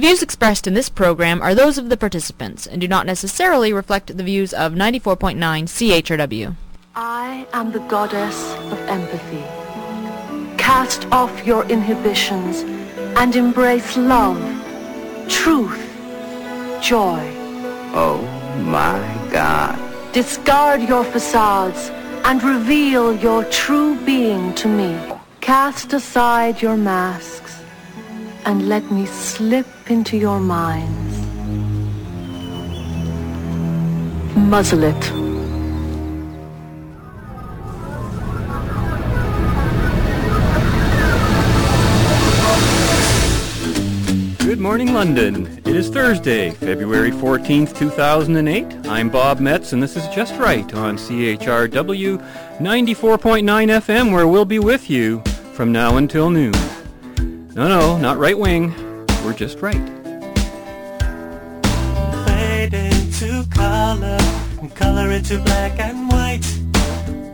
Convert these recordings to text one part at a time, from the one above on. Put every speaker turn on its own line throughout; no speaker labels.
The views expressed in this program are those of the participants and do not necessarily reflect the views of 94.9 CHRW.
I am the goddess of empathy. Cast off your inhibitions and embrace love, truth, joy.
Oh my God.
Discard your facades and reveal your true being to me. Cast aside your masks and let me slip into your minds. Muzzle it.
Good morning, London. It is Thursday, February 14th, 2008. I'm Bob Metz, and this is Just Right on CHRW 94.9 FM, where we'll be with you from now until noon. No, no, not right wing. We're just right.
Fade into color and color into black and white.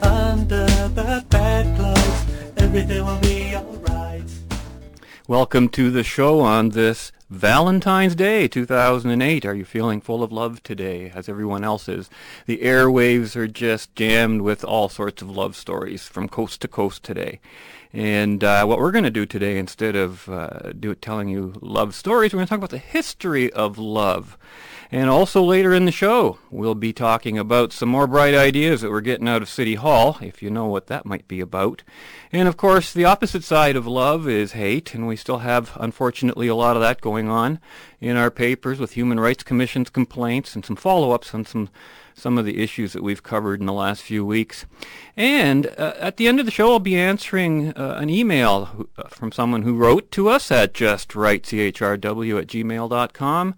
Under the bedclothes, everything will be alright.
Welcome to the show on this Valentine's Day 2008. Are you feeling full of love today, as everyone else is? The airwaves are just jammed with all sorts of love stories from coast to coast today. And uh, what we're going to do today, instead of uh, do, telling you love stories, we're going to talk about the history of love. And also later in the show, we'll be talking about some more bright ideas that we're getting out of City Hall, if you know what that might be about. And of course, the opposite side of love is hate, and we still have, unfortunately, a lot of that going on in our papers with Human Rights Commission's complaints and some follow-ups on some some of the issues that we've covered in the last few weeks. And uh, at the end of the show, I'll be answering uh, an email uh, from someone who wrote to us at justrightchrw at gmail.com.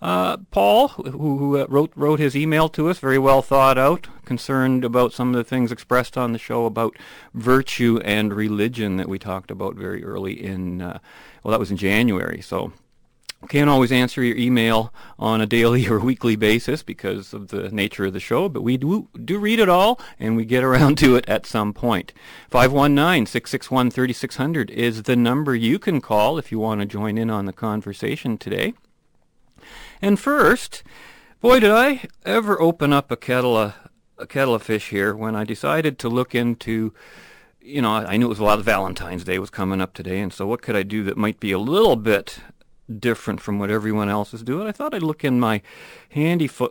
Uh, Paul, who, who uh, wrote wrote his email to us, very well thought out, concerned about some of the things expressed on the show about virtue and religion that we talked about very early in, uh, well, that was in January. So can't always answer your email on a daily or weekly basis because of the nature of the show, but we do, do read it all and we get around to it at some point. 519-661-3600 is the number you can call if you want to join in on the conversation today. And first, boy, did I ever open up a kettle of, a kettle of fish here when I decided to look into, you know, I knew it was a lot of Valentine's Day was coming up today, and so what could I do that might be a little bit different from what everyone else is doing? I thought I'd look in my handy ph-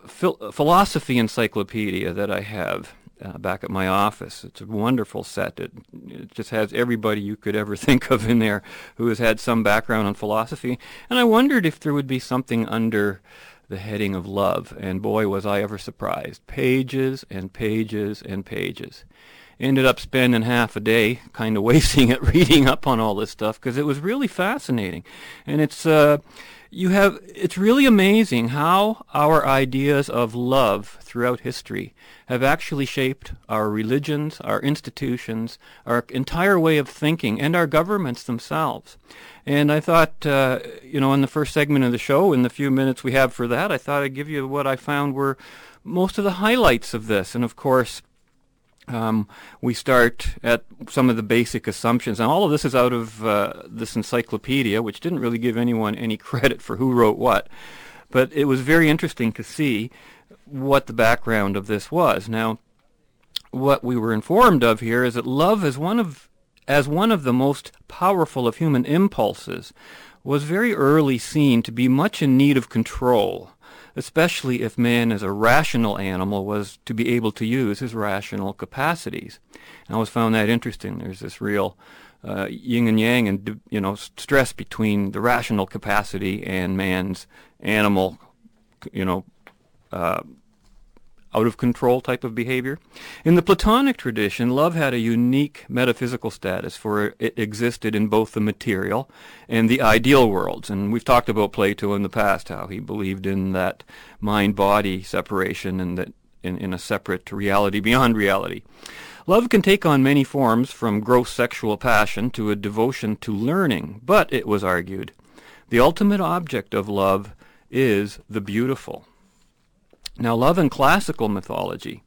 philosophy encyclopedia that I have uh, back at my office. It's a wonderful set. It, it just has everybody you could ever think of in there who has had some background in philosophy. And I wondered if there would be something under the heading of love. And boy, was I ever surprised. Pages and pages and pages. Ended up spending half a day kind of wasting it reading up on all this stuff because it was really fascinating. And it's, uh, you have, it's really amazing how our ideas of love throughout history have actually shaped our religions, our institutions, our entire way of thinking, and our governments themselves. And I thought, uh, you know, in the first segment of the show, in the few minutes we have for that, I thought I'd give you what I found were most of the highlights of this. And of course, um, we start at some of the basic assumptions, and all of this is out of uh, this encyclopedia, which didn't really give anyone any credit for who wrote what. But it was very interesting to see what the background of this was. Now, what we were informed of here is that love is one of as one of the most powerful of human impulses was very early seen to be much in need of control, especially if man as a rational animal was to be able to use his rational capacities. I always found that interesting. There's this real uh, yin and yang and you know stress between the rational capacity and man's animal you know uh, out of control type of behavior. In the Platonic tradition, love had a unique metaphysical status, for it existed in both the material and the ideal worlds. And we've talked about Plato in the past, how he believed in that mind-body separation and that in, in a separate reality beyond reality. Love can take on many forms, from gross sexual passion to a devotion to learning, but, it was argued, the ultimate object of love is the beautiful. Now, love in classical mythology,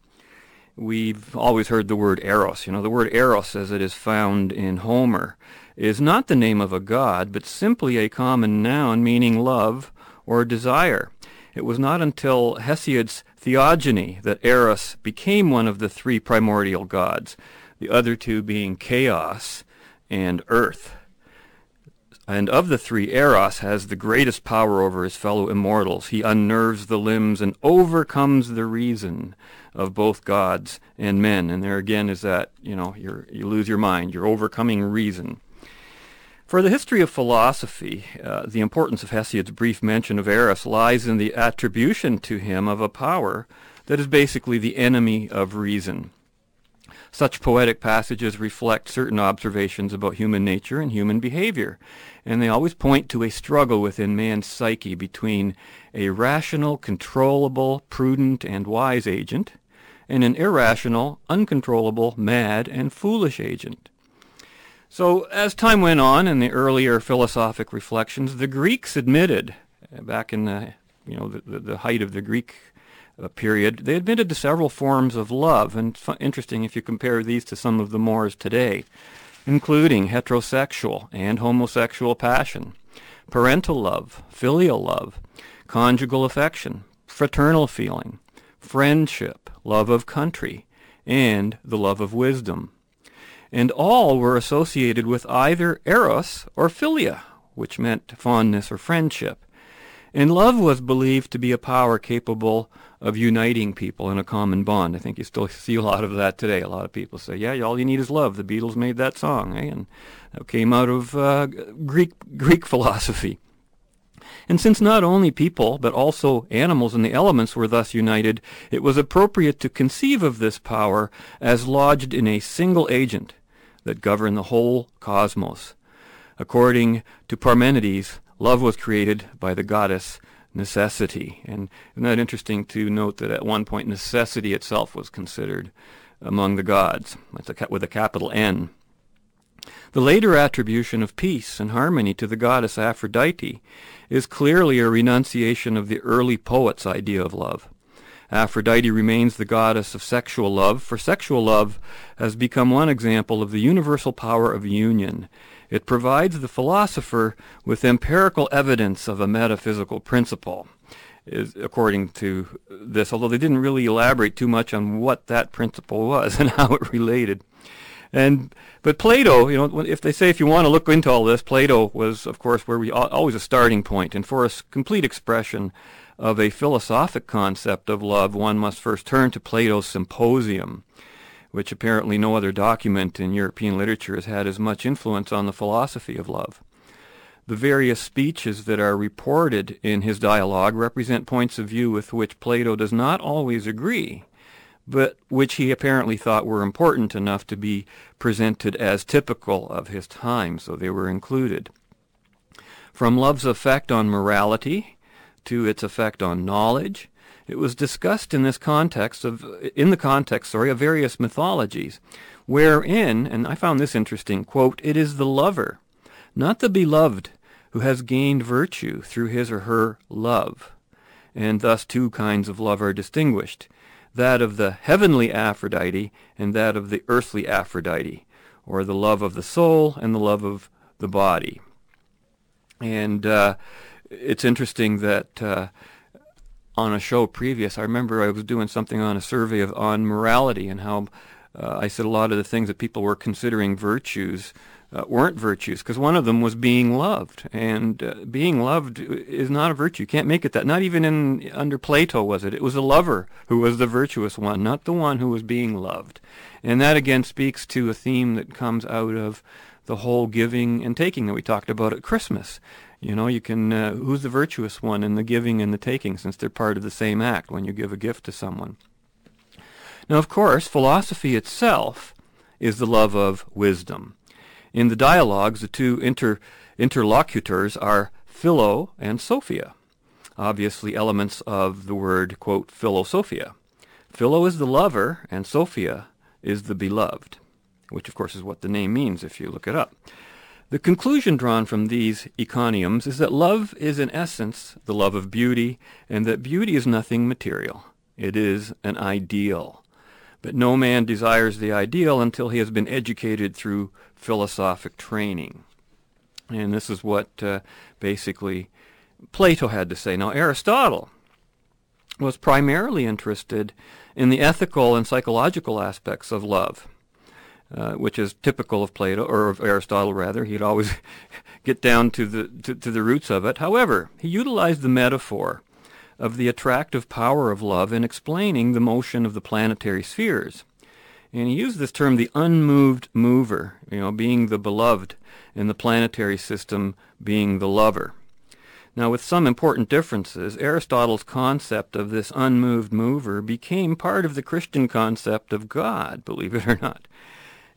we've always heard the word eros. You know, the word eros, as it is found in Homer, is not the name of a god, but simply a common noun meaning love or desire. It was not until Hesiod's theogony that Eros became one of the three primordial gods, the other two being chaos and earth. And of the three, Eros has the greatest power over his fellow immortals. He unnerves the limbs and overcomes the reason of both gods and men. And there again is that, you know, you you lose your mind. You're overcoming reason. For the history of philosophy, uh, the importance of Hesiod's brief mention of Eros lies in the attribution to him of a power that is basically the enemy of reason. Such poetic passages reflect certain observations about human nature and human behavior, and they always point to a struggle within man's psyche between a rational, controllable, prudent, and wise agent, and an irrational, uncontrollable, mad, and foolish agent. So, as time went on in the earlier philosophic reflections, the Greeks admitted, back in the you know the, the, the height of the Greek period, they admitted to several forms of love, and it's interesting if you compare these to some of the mores today, including heterosexual and homosexual passion, parental love, filial love, conjugal affection, fraternal feeling, friendship, love of country, and the love of wisdom. And all were associated with either eros or philia, which meant fondness or friendship. And love was believed to be a power capable of uniting people in a common bond. I think you still see a lot of that today. A lot of people say, "Yeah, all you need is love." The Beatles made that song, eh? and that came out of uh, Greek Greek philosophy. And since not only people, but also animals and the elements were thus united, it was appropriate to conceive of this power as lodged in a single agent that governed the whole cosmos. According to Parmenides, love was created by the goddess necessity. And isn't that interesting to note that at one point necessity itself was considered among the gods, with a capital N. The later attribution of peace and harmony to the goddess Aphrodite is clearly a renunciation of the early poet's idea of love. Aphrodite remains the goddess of sexual love, for sexual love has become one example of the universal power of union. It provides the philosopher with empirical evidence of a metaphysical principle, is, according to this, although they didn't really elaborate too much on what that principle was and how it related. And but Plato, you know, if they say if you want to look into all this, Plato was, of course, where we always a starting point, and for a complete expression of a philosophic concept of love, one must first turn to Plato's Symposium, which apparently no other document in European literature has had as much influence on the philosophy of love. The various speeches that are reported in his dialogue represent points of view with which Plato does not always agree, but which he apparently thought were important enough to be presented as typical of his time, so they were included. From love's effect on morality to its effect on knowledge. It was discussed in this context of in the context, sorry, of various mythologies, wherein, and I found this interesting, quote, it is the lover, not the beloved, who has gained virtue through his or her love. And thus two kinds of love are distinguished, that of the heavenly Aphrodite and that of the earthly Aphrodite, or the love of the soul and the love of the body. And uh, it's interesting that uh, on a show previous, I remember I was doing something on a survey of on morality and how uh, I said a lot of the things that people were considering virtues uh, weren't virtues because one of them was being loved, and uh, being loved is not a virtue. You can't make it that. Not even in under Plato was it. It was the lover who was the virtuous one, not the one who was being loved. And that again speaks to a theme that comes out of the whole giving and taking that we talked about at Christmas. You know, you can, uh, who's the virtuous one in the giving and the taking since they're part of the same act when you give a gift to someone? Now, of course, philosophy itself is the love of wisdom. In the dialogues, the two inter- interlocutors are Philo and Sophia, obviously elements of the word, quote, philosophia. Philo is the lover, and Sophia is the beloved, which, of course, is what the name means if you look it up. The conclusion drawn from these encomiums is that love is in essence the love of beauty, and that beauty is nothing material. It is an ideal. But no man desires the ideal until he has been educated through philosophic training. And this is what uh, basically Plato had to say. Now, Aristotle was primarily interested in the ethical and psychological aspects of love, uh, which is typical of Plato, or of Aristotle rather. He'd always get down to the, to, to the roots of it. However, he utilized the metaphor of the attractive power of love in explaining the motion of the planetary spheres. And he used this term, the unmoved mover, you know, being the beloved, and the planetary system being the lover. Now, with some important differences, Aristotle's concept of this unmoved mover became part of the Christian concept of God, believe it or not.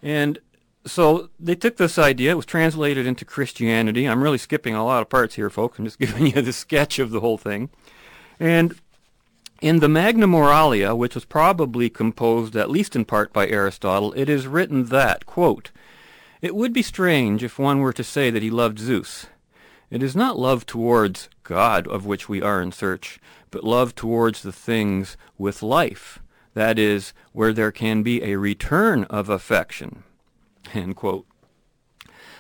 And so they took this idea, it was translated into Christianity. I'm really skipping a lot of parts here, folks. I'm just giving you the sketch of the whole thing. And in the Magna Moralia, which was probably composed at least in part by Aristotle, it is written that, quote, It would be strange if one were to say that he loved Zeus. It is not love towards God of which we are in search, but love towards the things with life, that is, where there can be a return of affection.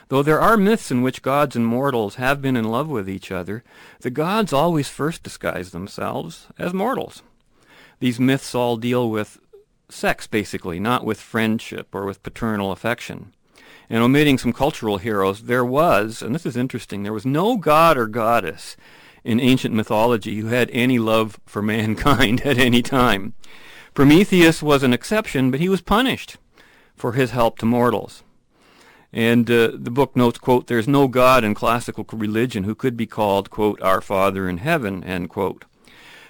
Though there are myths in which gods and mortals have been in love with each other, the gods always first disguise themselves as mortals. These myths all deal with sex, basically, not with friendship or with paternal affection. And omitting some cultural heroes, there was, and this is interesting, there was no god or goddess in ancient mythology who had any love for mankind at any time. Prometheus was an exception, but he was punished for his help to mortals. And uh, the book notes, quote, there's no God in classical religion who could be called, quote, our Father in heaven, end quote.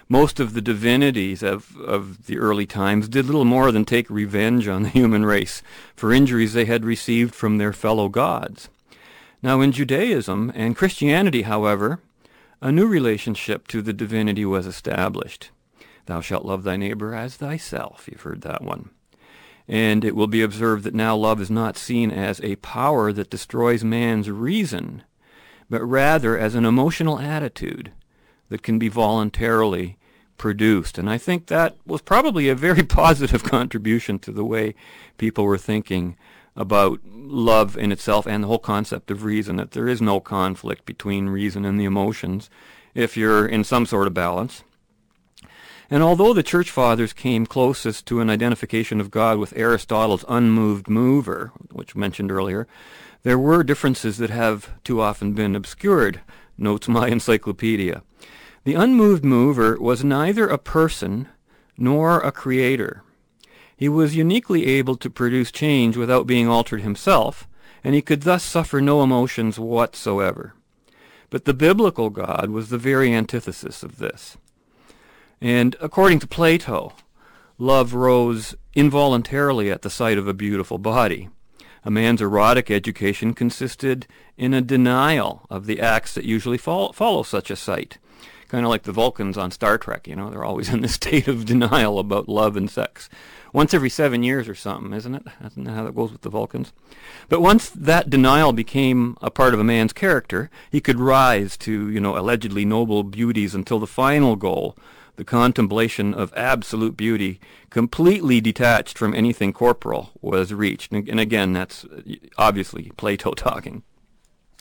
Most of the divinities of, of the early times did little more than take revenge on the human race for injuries they had received from their fellow gods. Now, in Judaism and Christianity, however, a new relationship to the divinity was established. Thou shalt love thy neighbor as thyself. You've heard that one. And it will be observed that now love is not seen as a power that destroys man's reason, but rather as an emotional attitude that can be voluntarily produced. And I think that was probably a very positive contribution to the way people were thinking about love in itself and the whole concept of reason, that there is no conflict between reason and the emotions if you're in some sort of balance. And although the Church Fathers came closest to an identification of God with Aristotle's unmoved mover, which mentioned earlier, there were differences that have too often been obscured, notes my encyclopedia. The unmoved mover was neither a person nor a creator. He was uniquely able to produce change without being altered himself, and he could thus suffer no emotions whatsoever. But the biblical God was the very antithesis of this. And according to Plato, love rose involuntarily at the sight of a beautiful body. A man's erotic education consisted in a denial of the acts that usually follow, such a sight. Kind of like the Vulcans on Star Trek, you know, they're always in this state of denial about love and sex. Once every seven years or something, isn't it? Isn't that how that goes with the Vulcans? But once that denial became a part of a man's character, he could rise to, you know, allegedly noble beauties until the final goal the contemplation of absolute beauty, completely detached from anything corporal, was reached. And again, that's obviously Plato talking.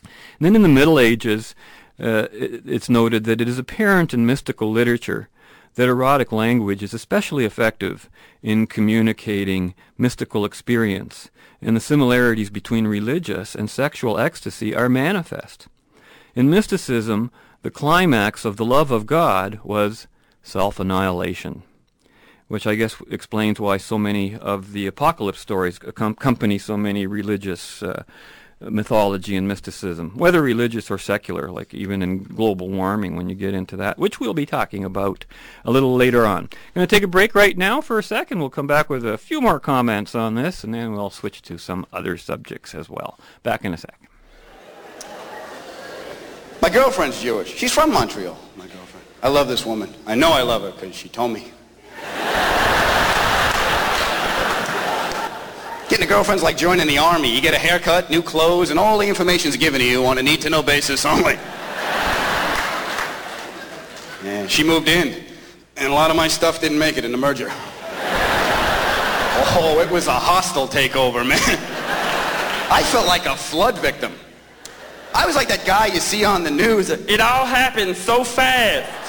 And then in the Middle Ages, uh, it's noted that it is apparent in mystical literature that erotic language is especially effective in communicating mystical experience, and the similarities between religious and sexual ecstasy are manifest. In mysticism, the climax of the love of God was self-annihilation, which I guess explains why so many of the apocalypse stories accompany so many religious uh, mythology and mysticism, whether religious or secular, like even in global warming when you get into that, which we'll be talking about a little later on. Going to take a break right now for a second. We'll come back with a few more comments on this, and then we'll switch to some other subjects as well. Back in a second.
My girlfriend's Jewish. She's from Montreal. My. I love this woman. I know I love her because she told me. Getting a girlfriend's like joining the army. You get a haircut, new clothes, and all the information's given to you on a need-to-know basis only. Yeah, she moved in, and a lot of my stuff didn't make it in the merger. Oh, it was a hostile takeover, man. I felt like a flood victim. I was like that guy you see on the news.
It all happened so fast.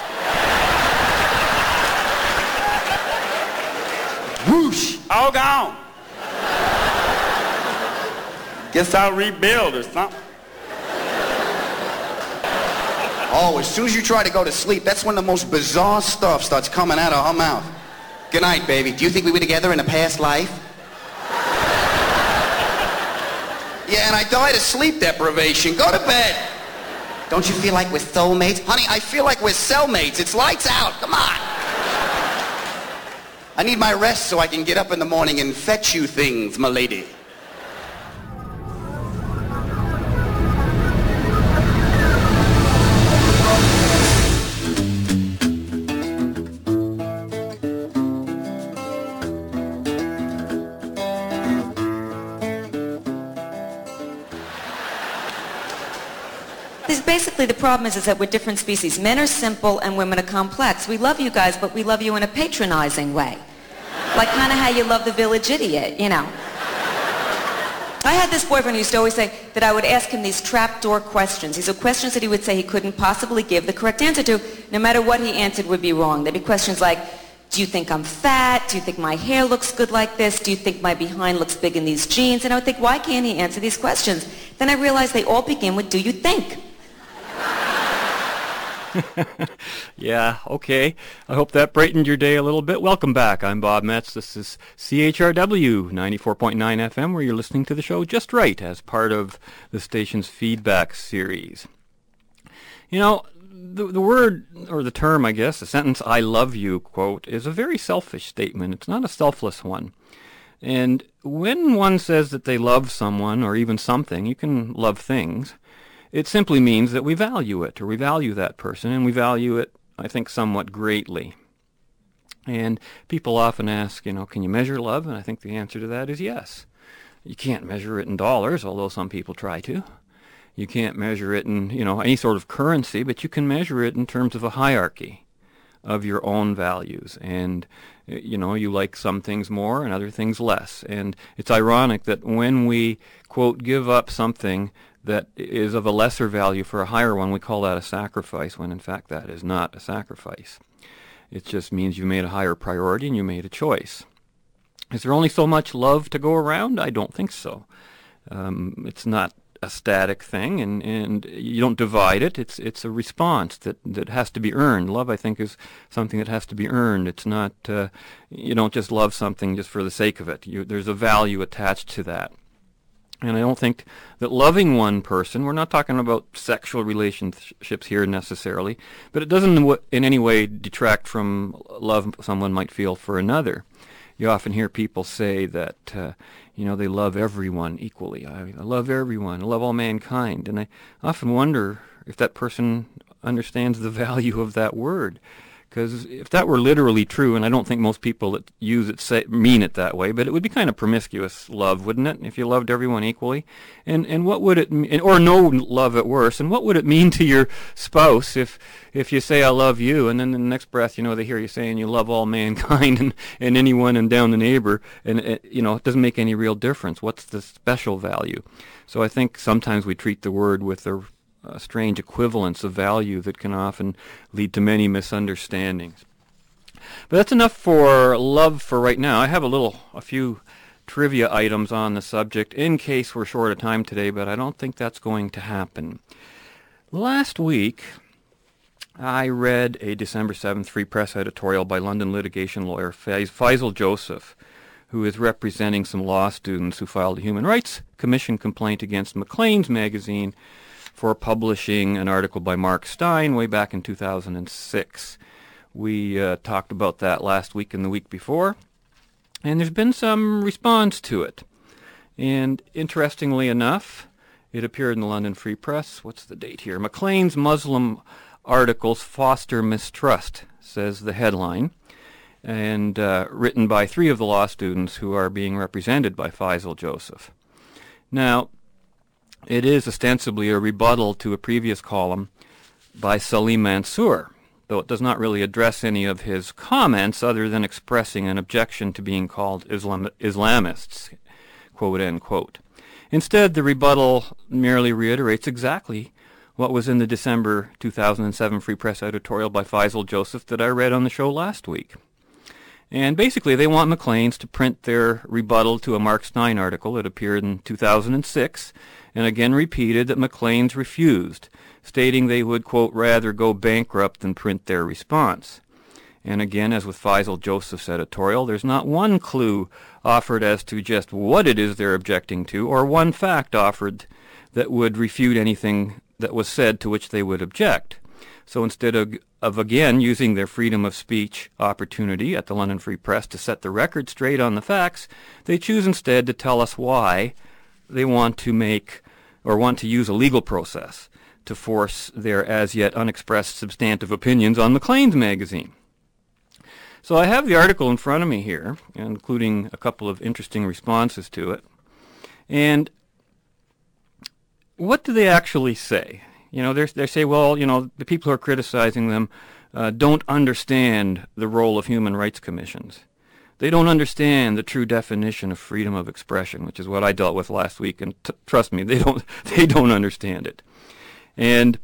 Whoosh!
All gone. Guess I'll rebuild or something.
Oh, as soon as you try to go to sleep, that's when the most bizarre stuff starts coming out of her mouth. Good night, baby. Do you think we were together in a past life? Yeah, and I died of sleep deprivation. Go to bed. Don't you feel like we're soulmates? Honey, I feel like we're cellmates. It's lights out. Come on. I need my rest so I can get up in the morning and fetch you things, my lady.
Basically the problem is, is that we're different species. Men are simple and women are complex. We love you guys, but we love you in a patronizing way. Like kind of how you love the village idiot, you know. I had this boyfriend who used to always say that I would ask him these trapdoor questions. These are questions that he would say he couldn't possibly give the correct answer to. No matter what he answered would be wrong. They'd be questions like, do you think I'm fat? Do you think my hair looks good like this? Do you think my behind looks big in these jeans? And I would think, why can't he answer these questions? Then I realized they all begin with, do you think?
yeah, okay. I hope that brightened your day a little bit. Welcome back. I'm Bob Metz. This is CHRW 94.9 FM, where you're listening to the show just right as part of the station's feedback series. You know, the, the word, or the term, I guess, the sentence, I love you, quote, is a very selfish statement. It's not a selfless one. And when one says that they love someone or even something, you can love things, it simply means that we value it, or we value that person, and we value it, I think, somewhat greatly. And people often ask, you know, can you measure love? And I think the answer to that is yes. You can't measure it in dollars, although some people try to. You can't measure it in, you know, any sort of currency, but you can measure it in terms of a hierarchy of your own values. And, you know, you like some things more and other things less. And it's ironic that when we, quote, give up something that is of a lesser value for a higher one, we call that a sacrifice, when in fact that is not a sacrifice. It just means you made a higher priority and you made a choice. Is there only so much love to go around? I don't think so. Um, it's not a static thing, and, and you don't divide it. It's it's a response that, that has to be earned. Love, I think, is something that has to be earned. It's not uh, you don't just love something just for the sake of it. You, there's a value attached to that. And I don't think that loving one person, we're not talking about sexual relationships here necessarily, but it doesn't in any way detract from love someone might feel for another. You often hear people say that, uh, you know, they love everyone equally. I, I love everyone. I love all mankind. And I often wonder if that person understands the value of that word. Because if that were literally true, and I don't think most people that use it say, mean it that way, but it would be kind of promiscuous love, wouldn't it? If you loved everyone equally, and and what would it mean, or no love at worst, and what would it mean to your spouse if if you say I love you, and then the next breath, you know, they hear you saying you love all mankind and and anyone and down the neighbor, and it, you know, it doesn't make any real difference. What's the special value? So I think sometimes we treat the word with the a strange equivalence of value that can often lead to many misunderstandings. But that's enough for love for right now. I have a little, a few trivia items on the subject in case we're short of time today, but I don't think that's going to happen. Last week, I read a December 7th Free Press editorial by London litigation lawyer Faisal Joseph, who is representing some law students who filed a Human Rights Commission complaint against Maclean's magazine for publishing an article by Mark Steyn way back in 2006. We uh, talked about that last week and the week before, and there's been some response to it. And interestingly enough, it appeared in the London Free Press. What's the date here? Maclean's Muslim articles foster mistrust, says the headline, and uh, written by three of the law students who are being represented by Faisal Joseph. Now, it is ostensibly a rebuttal to a previous column by Salim Mansur, though it does not really address any of his comments other than expressing an objection to being called Islam- Islamists, quote. Instead, the rebuttal merely reiterates exactly what was in the December 2007 Free Press editorial by Faisal Joseph that I read on the show last week. And basically, they want Maclean's to print their rebuttal to a Mark Steyn article that appeared in 2006 and again repeated that Maclean's refused, stating they would, quote, rather go bankrupt than print their response. And again, as with Faisal Joseph's editorial, there's not one clue offered as to just what it is they're objecting to, or one fact offered that would refute anything that was said to which they would object. So instead of, of again using their freedom of speech opportunity at the London Free Press to set the record straight on the facts, they choose instead to tell us why they want to make or want to use a legal process to force their as yet unexpressed substantive opinions on Maclean's magazine. So I have the article in front of me here, including a couple of interesting responses to it. And what do they actually say? You know, they say, well, you know, the people who are criticizing them uh, don't understand the role of human rights commissions. They don't understand the true definition of freedom of expression, which is what I dealt with last week. And t- trust me, they don't they don't understand it. And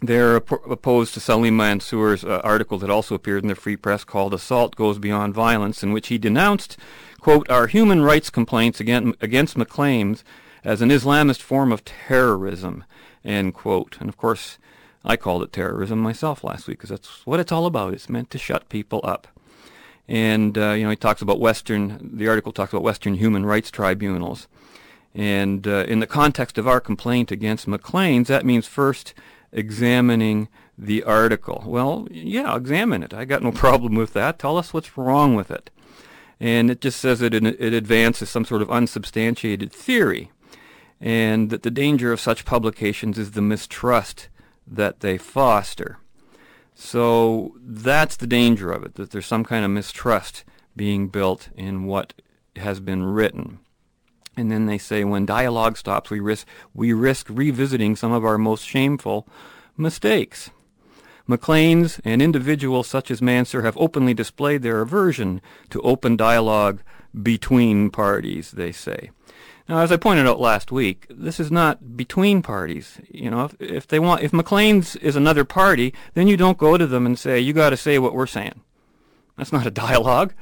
they're op- opposed to Salim Mansur's uh, article that also appeared in the Free Press called "Assault Goes Beyond Violence," in which he denounced, "quote our human rights complaints against against Maclean's as an Islamist form of terrorism." End quote. And of course, I called it terrorism myself last week because that's what it's all about. It's meant to shut people up. And, uh, you know, he talks about Western, the article talks about Western human rights tribunals. And uh, in the context of our complaint against Maclean's, that means first examining the article. Well, yeah, examine it. I got no problem with that. Tell us what's wrong with it. And it just says that it, it advances some sort of unsubstantiated theory, and that the danger of such publications is the mistrust that they foster. So that's the danger of it, that there's some kind of mistrust being built in what has been written. And then they say when dialogue stops, we risk, we risk revisiting some of our most shameful mistakes. Maclean's and individuals such as Mansur have openly displayed their aversion to open dialogue between parties, they say. Now, as I pointed out last week, this is not between parties. You know, if, if they want, if Maclean's is another party, then you don't go to them and say, "You got to say what we're saying." That's not a dialogue.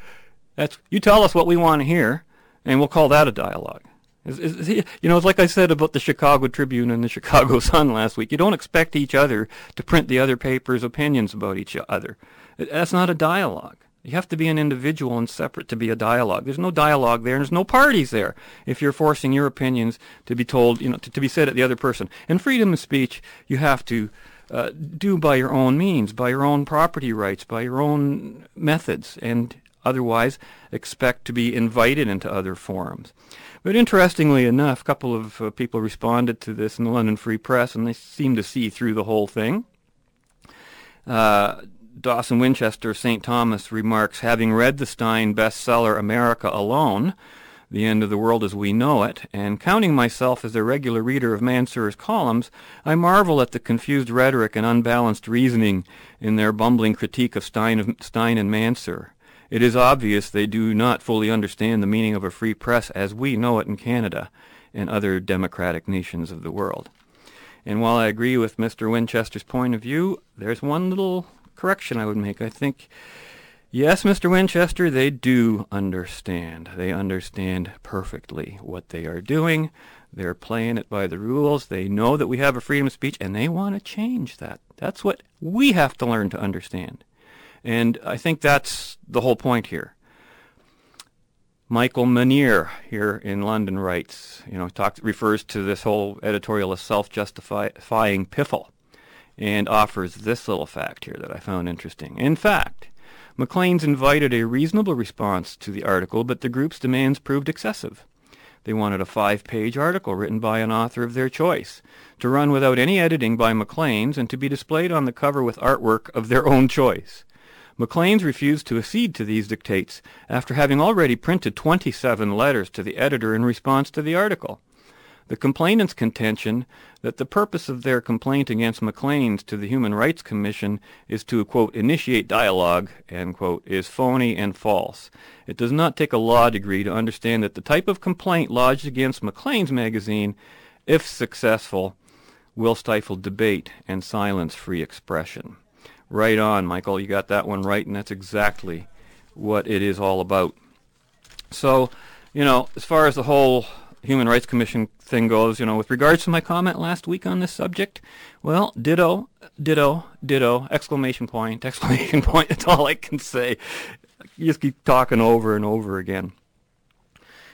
That's you tell us what we want to hear, and we'll call that a dialogue. Is, is, you know, it's like I said about the Chicago Tribune and the Chicago Sun last week. You don't expect each other to print the other paper's opinions about each other. That's not a dialogue. You have to be an individual and separate to be a dialogue. There's no dialogue there, and there's no parties there if you're forcing your opinions to be told, you know, to, to be said at the other person. And freedom of speech, you have to uh, do by your own means, by your own property rights, by your own methods, and otherwise expect to be invited into other forums. But interestingly enough, a couple of uh, people responded to this in the London Free Press, and they seem to see through the whole thing. Uh, Dawson Winchester St. Thomas remarks, having read the Steyn bestseller America Alone, The End of the World as We Know It, and counting myself as a regular reader of Mansur's columns, I marvel at the confused rhetoric and unbalanced reasoning in their bumbling critique of Steyn, Steyn and Mansour. It is obvious they do not fully understand the meaning of a free press as we know it in Canada and other democratic nations of the world. And while I agree with Mr. Winchester's point of view, there's one little correction I would make. I think, yes, Mr. Winchester, they do understand. They understand perfectly what they are doing. They're playing it by the rules. They know that we have a freedom of speech, and they want to change that. That's what we have to learn to understand. And I think that's the whole point here. Michael Manier here in London writes, you know, talks, refers to this whole editorial as self-justifying piffle and offers this little fact here that I found interesting. In fact, Maclean's invited a reasonable response to the article, but the group's demands proved excessive. They wanted a five-page article written by an author of their choice, to run without any editing by Maclean's, and to be displayed on the cover with artwork of their own choice. Maclean's refused to accede to these dictates after having already printed 27 letters to the editor in response to the article. The complainant's contention that the purpose of their complaint against Maclean's to the Human Rights Commission is to, quote, initiate dialogue, end quote, is phony and false. It does not take a law degree to understand that the type of complaint lodged against Maclean's magazine, if successful, will stifle debate and silence free expression. Right on, Michael. You got that one right, and that's exactly what it is all about. So, you know, as far as the whole Human Rights Commission thing goes, you know, with regards to my comment last week on this subject, well, ditto, ditto, ditto, exclamation point, exclamation point. That's all I can say. You just keep talking over and over again.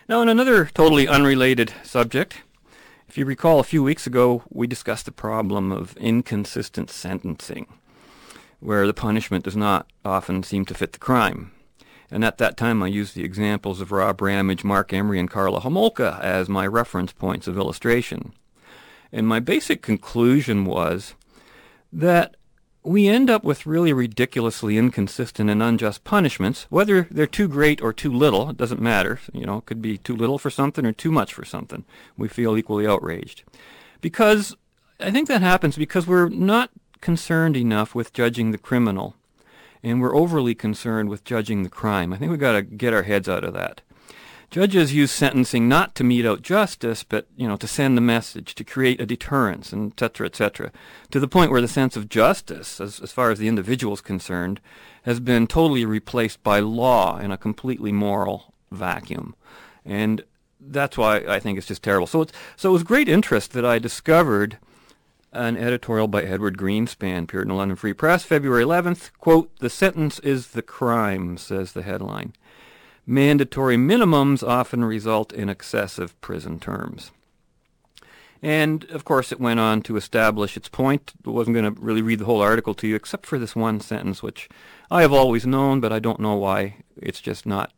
Now, on another totally unrelated subject, if you recall, a few weeks ago, we discussed the problem of inconsistent sentencing, where the punishment does not often seem to fit the crime. And at that time, I used the examples of Rob Ramage, Marc Emery, and Karla Homolka as my reference points of illustration. And my basic conclusion was that we end up with really ridiculously inconsistent and unjust punishments, whether they're too great or too little, it doesn't matter. You know, it could be too little for something or too much for something. We feel equally outraged. Because I think that happens because we're not concerned enough with judging the criminal and we're overly concerned with judging the crime. I think we've got to get our heads out of that. Judges use sentencing not to mete out justice, but you know to send the message, to create a deterrence, and et cetera, et cetera, to the point where the sense of justice, as, as far as the individual is concerned, has been totally replaced by law in a completely moral vacuum, and that's why I think it's just terrible. So it's so it was great interest that I discovered an editorial by Edward Greenspan appeared in the London Free Press, February 11th. Quote, the sentence is the crime, says the headline. Mandatory minimums often result in excessive prison terms. And, of course, it went on to establish its point. I wasn't going to really read the whole article to you, except for this one sentence, which I have always known, but I don't know why it's just not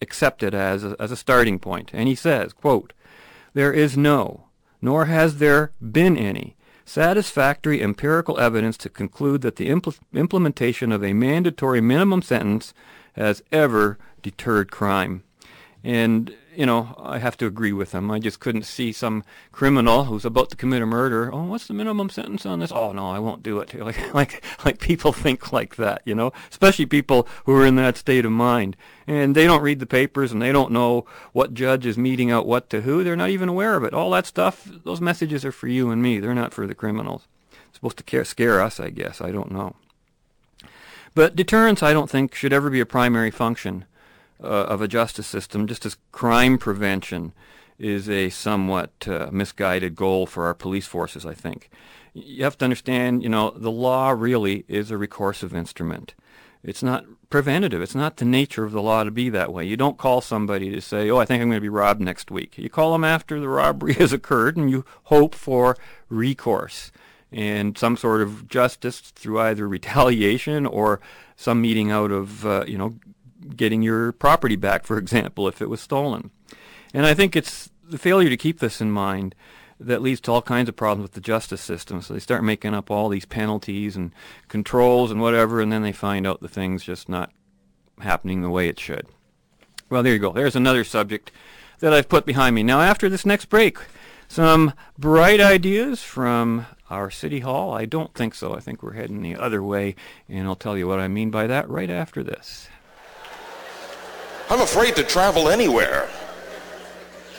accepted as a, as a starting point. And he says, quote, There is no, nor has there been any, satisfactory empirical evidence to conclude that the impl- implementation of a mandatory minimum sentence has ever deterred crime. And, you know, I have to agree with him. I just couldn't see some criminal who's about to commit a murder. Oh, what's the minimum sentence on this? Oh, no, I won't do it. Like, like, like people think like that, you know, especially people who are in that state of mind. And they don't read the papers and they don't know what judge is meeting out what to who. They're not even aware of it. All that stuff, those messages are for you and me. They're not for the criminals. It's supposed to scare us, I guess. I don't know. But deterrence, I don't think, should ever be a primary function of a justice system, just as crime prevention is a somewhat uh, misguided goal for our police forces, I think. You have to understand, you know, the law really is a recursive instrument. It's not preventative. It's not the nature of the law to be that way. You don't call somebody to say, oh, I think I'm going to be robbed next week. You call them after the robbery has occurred and you hope for recourse and some sort of justice through either retaliation or some meeting out of, uh, you know, getting your property back, for example, if it was stolen. And I think it's the failure to keep this in mind that leads to all kinds of problems with the justice system. So they start making up all these penalties and controls and whatever, and then they find out the thing's just not happening the way it should. Well, there you go. There's another subject that I've put behind me. Now, after this next break, some bright ideas from our city hall? I don't think so. I think we're heading the other way, and I'll tell you what I mean by that right after this.
I'm afraid to travel anywhere.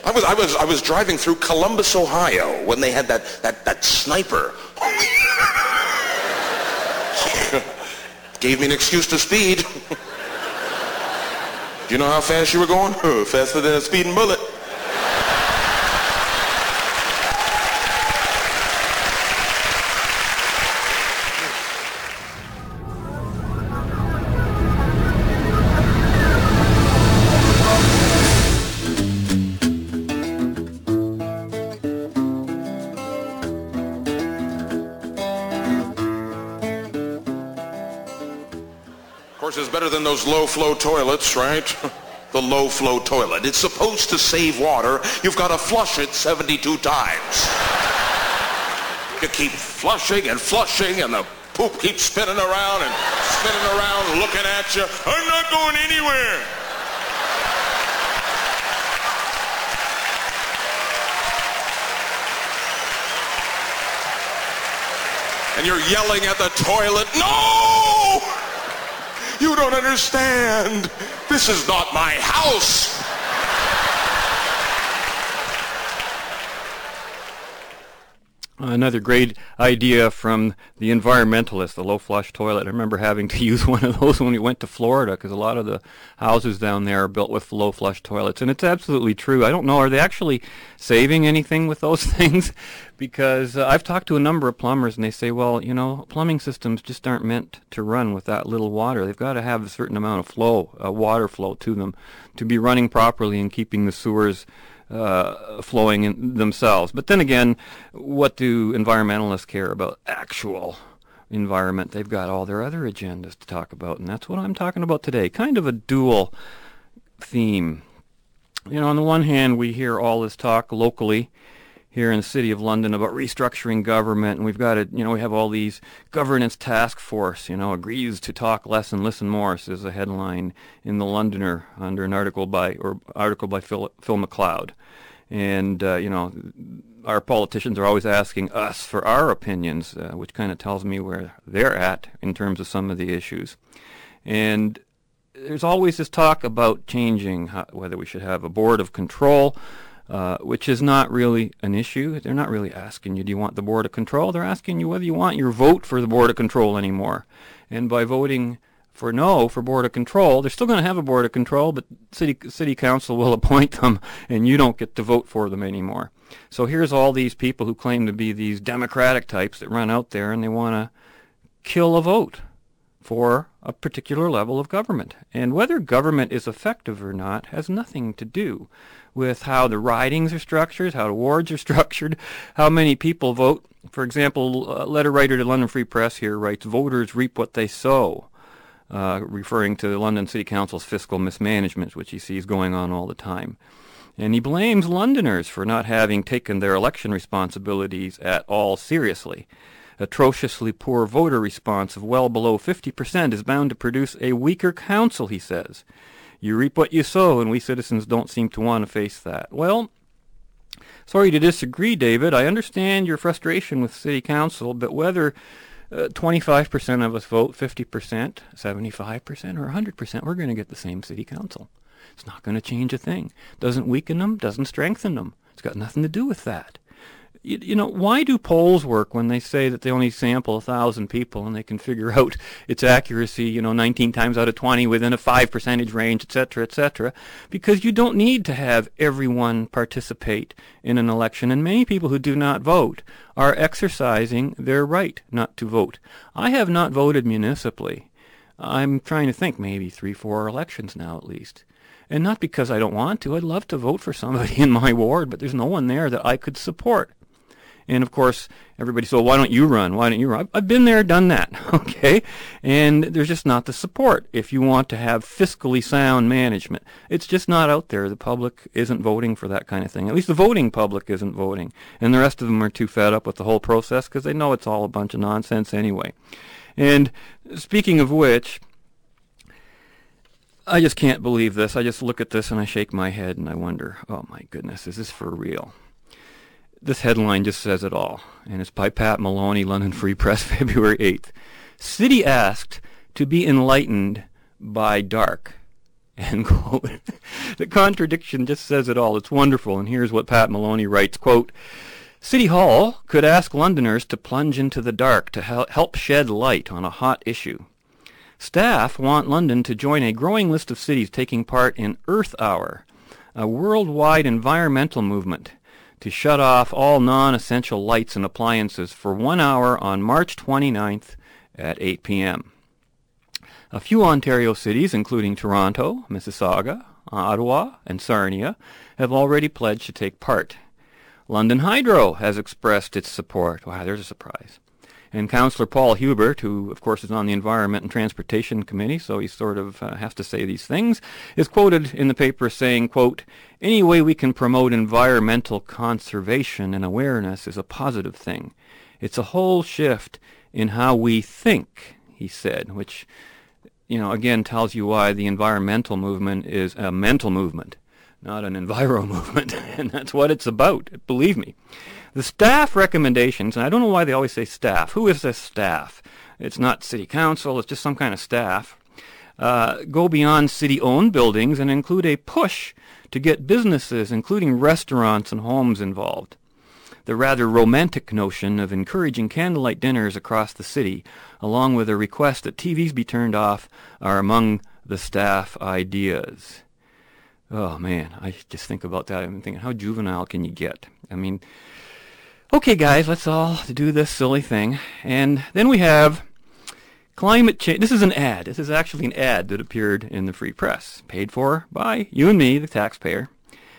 I was, I was, I was driving through Columbus, Ohio when they had that, that, that sniper. Gave me an excuse to speed. Do you know how fast you were going? Faster than a speeding bullet. those low-flow toilets, right? the low-flow toilet. It's supposed to save water. You've got to flush it 72 times. you keep flushing and flushing, and the poop keeps spinning around and spinning around, looking at you. I'm not going anywhere. and you're yelling at the toilet, no! You don't understand. This is not my house.
Another great idea from the environmentalist, the low flush toilet. I remember having to use one of those when we went to Florida because a lot of the houses down there are built with low flush toilets. And it's absolutely true. I don't know, are they actually saving anything with those things? because uh, I've talked to a number of plumbers and they say, well, you know, plumbing systems just aren't meant to run with that little water. They've got to have a certain amount of flow, uh, water flow to them to be running properly and keeping the sewers uh, flowing in themselves. But then again, what do environmentalists care about actual environment? They've got all their other agendas to talk about, and that's what I'm talking about today. Kind of a dual theme. You know, on the one hand, we hear all this talk locally here in the city of London about restructuring government, and we've got it. You know, we have all these governance task force. You know, agrees to talk less and listen more. Says a headline in the Londoner under an article by or article by Phil, Phil McLeod, and uh, you know, our politicians are always asking us for our opinions, uh, which kind of tells me where they're at in terms of some of the issues, and. There's always this talk about changing how, whether we should have a board of control, uh, which is not really an issue. They're not really asking you, do you want the Board of Control? They're asking you whether you want your vote for the Board of Control anymore. And by voting for no for Board of Control, they're still going to have a Board of Control, but City, City Council will appoint them, and you don't get to vote for them anymore. So here's all these people who claim to be these democratic types that run out there, and they want to kill a vote for a particular level of government. And whether government is effective or not has nothing to do with how the ridings are structured, how the wards are structured, how many people vote. For example, a letter writer to London Free Press here writes, voters reap what they sow, uh, referring to the London City Council's fiscal mismanagement, which he sees going on all the time. And he blames Londoners for not having taken their election responsibilities at all seriously. Atrociously poor voter response of well below 50% is bound to produce a weaker council, he says. You reap what you sow, and we citizens don't seem to want to face that. Well, sorry to disagree, David. I understand your frustration with city council, but whether uh, 25% of us vote 50%, 75%, or 100%, we're going to get the same city council. It's not going to change a thing. Doesn't weaken them, doesn't strengthen them. It's got nothing to do with that you, you, know, why do polls work when they say that they only sample a thousand people and they can figure out its accuracy, you know, 19 times out of 20 within a five percentage range, et cetera, et cetera? Because you don't need to have everyone participate in an election, and many people who do not vote are exercising their right not to vote. I have not voted municipally. I'm trying to think maybe three, four elections now at least. And not because I don't want to. I'd love to vote for somebody in my ward, but there's no one there that I could support. And of course, everybody said, well, why don't you run? Why don't you run? I've been there, done that. okay. And there's just not the support if you want to have fiscally sound management. It's just not out there. The public isn't voting for that kind of thing. At least the voting public isn't voting. And the rest of them are too fed up with the whole process because they know it's all a bunch of nonsense anyway. And speaking of which, I just can't believe this. I just look at this and I shake my head and I wonder, oh my goodness, is this for real? This headline just says it all, and it's by Pat Maloney, London Free Press, February 8th. City asked to be enlightened by dark. End quote. the contradiction just says it all. It's wonderful, and here's what Pat Maloney writes, quote, City Hall could ask Londoners to plunge into the dark to help shed light on a hot issue. Staff want London to join a growing list of cities taking part in Earth Hour, a worldwide environmental movement to shut off all non-essential lights and appliances for one hour on March 29th at 8 p.m. A few Ontario cities, including Toronto, Mississauga, Ottawa, and Sarnia, have already pledged to take part. London Hydro has expressed its support. Wow, there's a surprise. And Councillor Paul Hubert, who of course is on the Environment and Transportation Committee, so he sort of uh, has to say these things, is quoted in the paper saying, quote, any way we can promote environmental conservation and awareness is a positive thing. It's a whole shift in how we think, he said, which, you know, again tells you why the environmental movement is a mental movement not an enviro movement, and that's what it's about, believe me. The staff recommendations, and I don't know why they always say staff. Who is this staff? It's not city council, it's just some kind of staff. Uh, go beyond city-owned buildings and include a push to get businesses, including restaurants and homes, involved. The rather romantic notion of encouraging candlelight dinners across the city, along with a request that TVs be turned off, are among the staff ideas. Oh man, I just think about that. I'm thinking, how juvenile can you get? I mean, okay, guys, let's all do this silly thing. And then we have climate change. This is an ad. This is actually an ad that appeared in the free press, paid for by you and me, the taxpayer.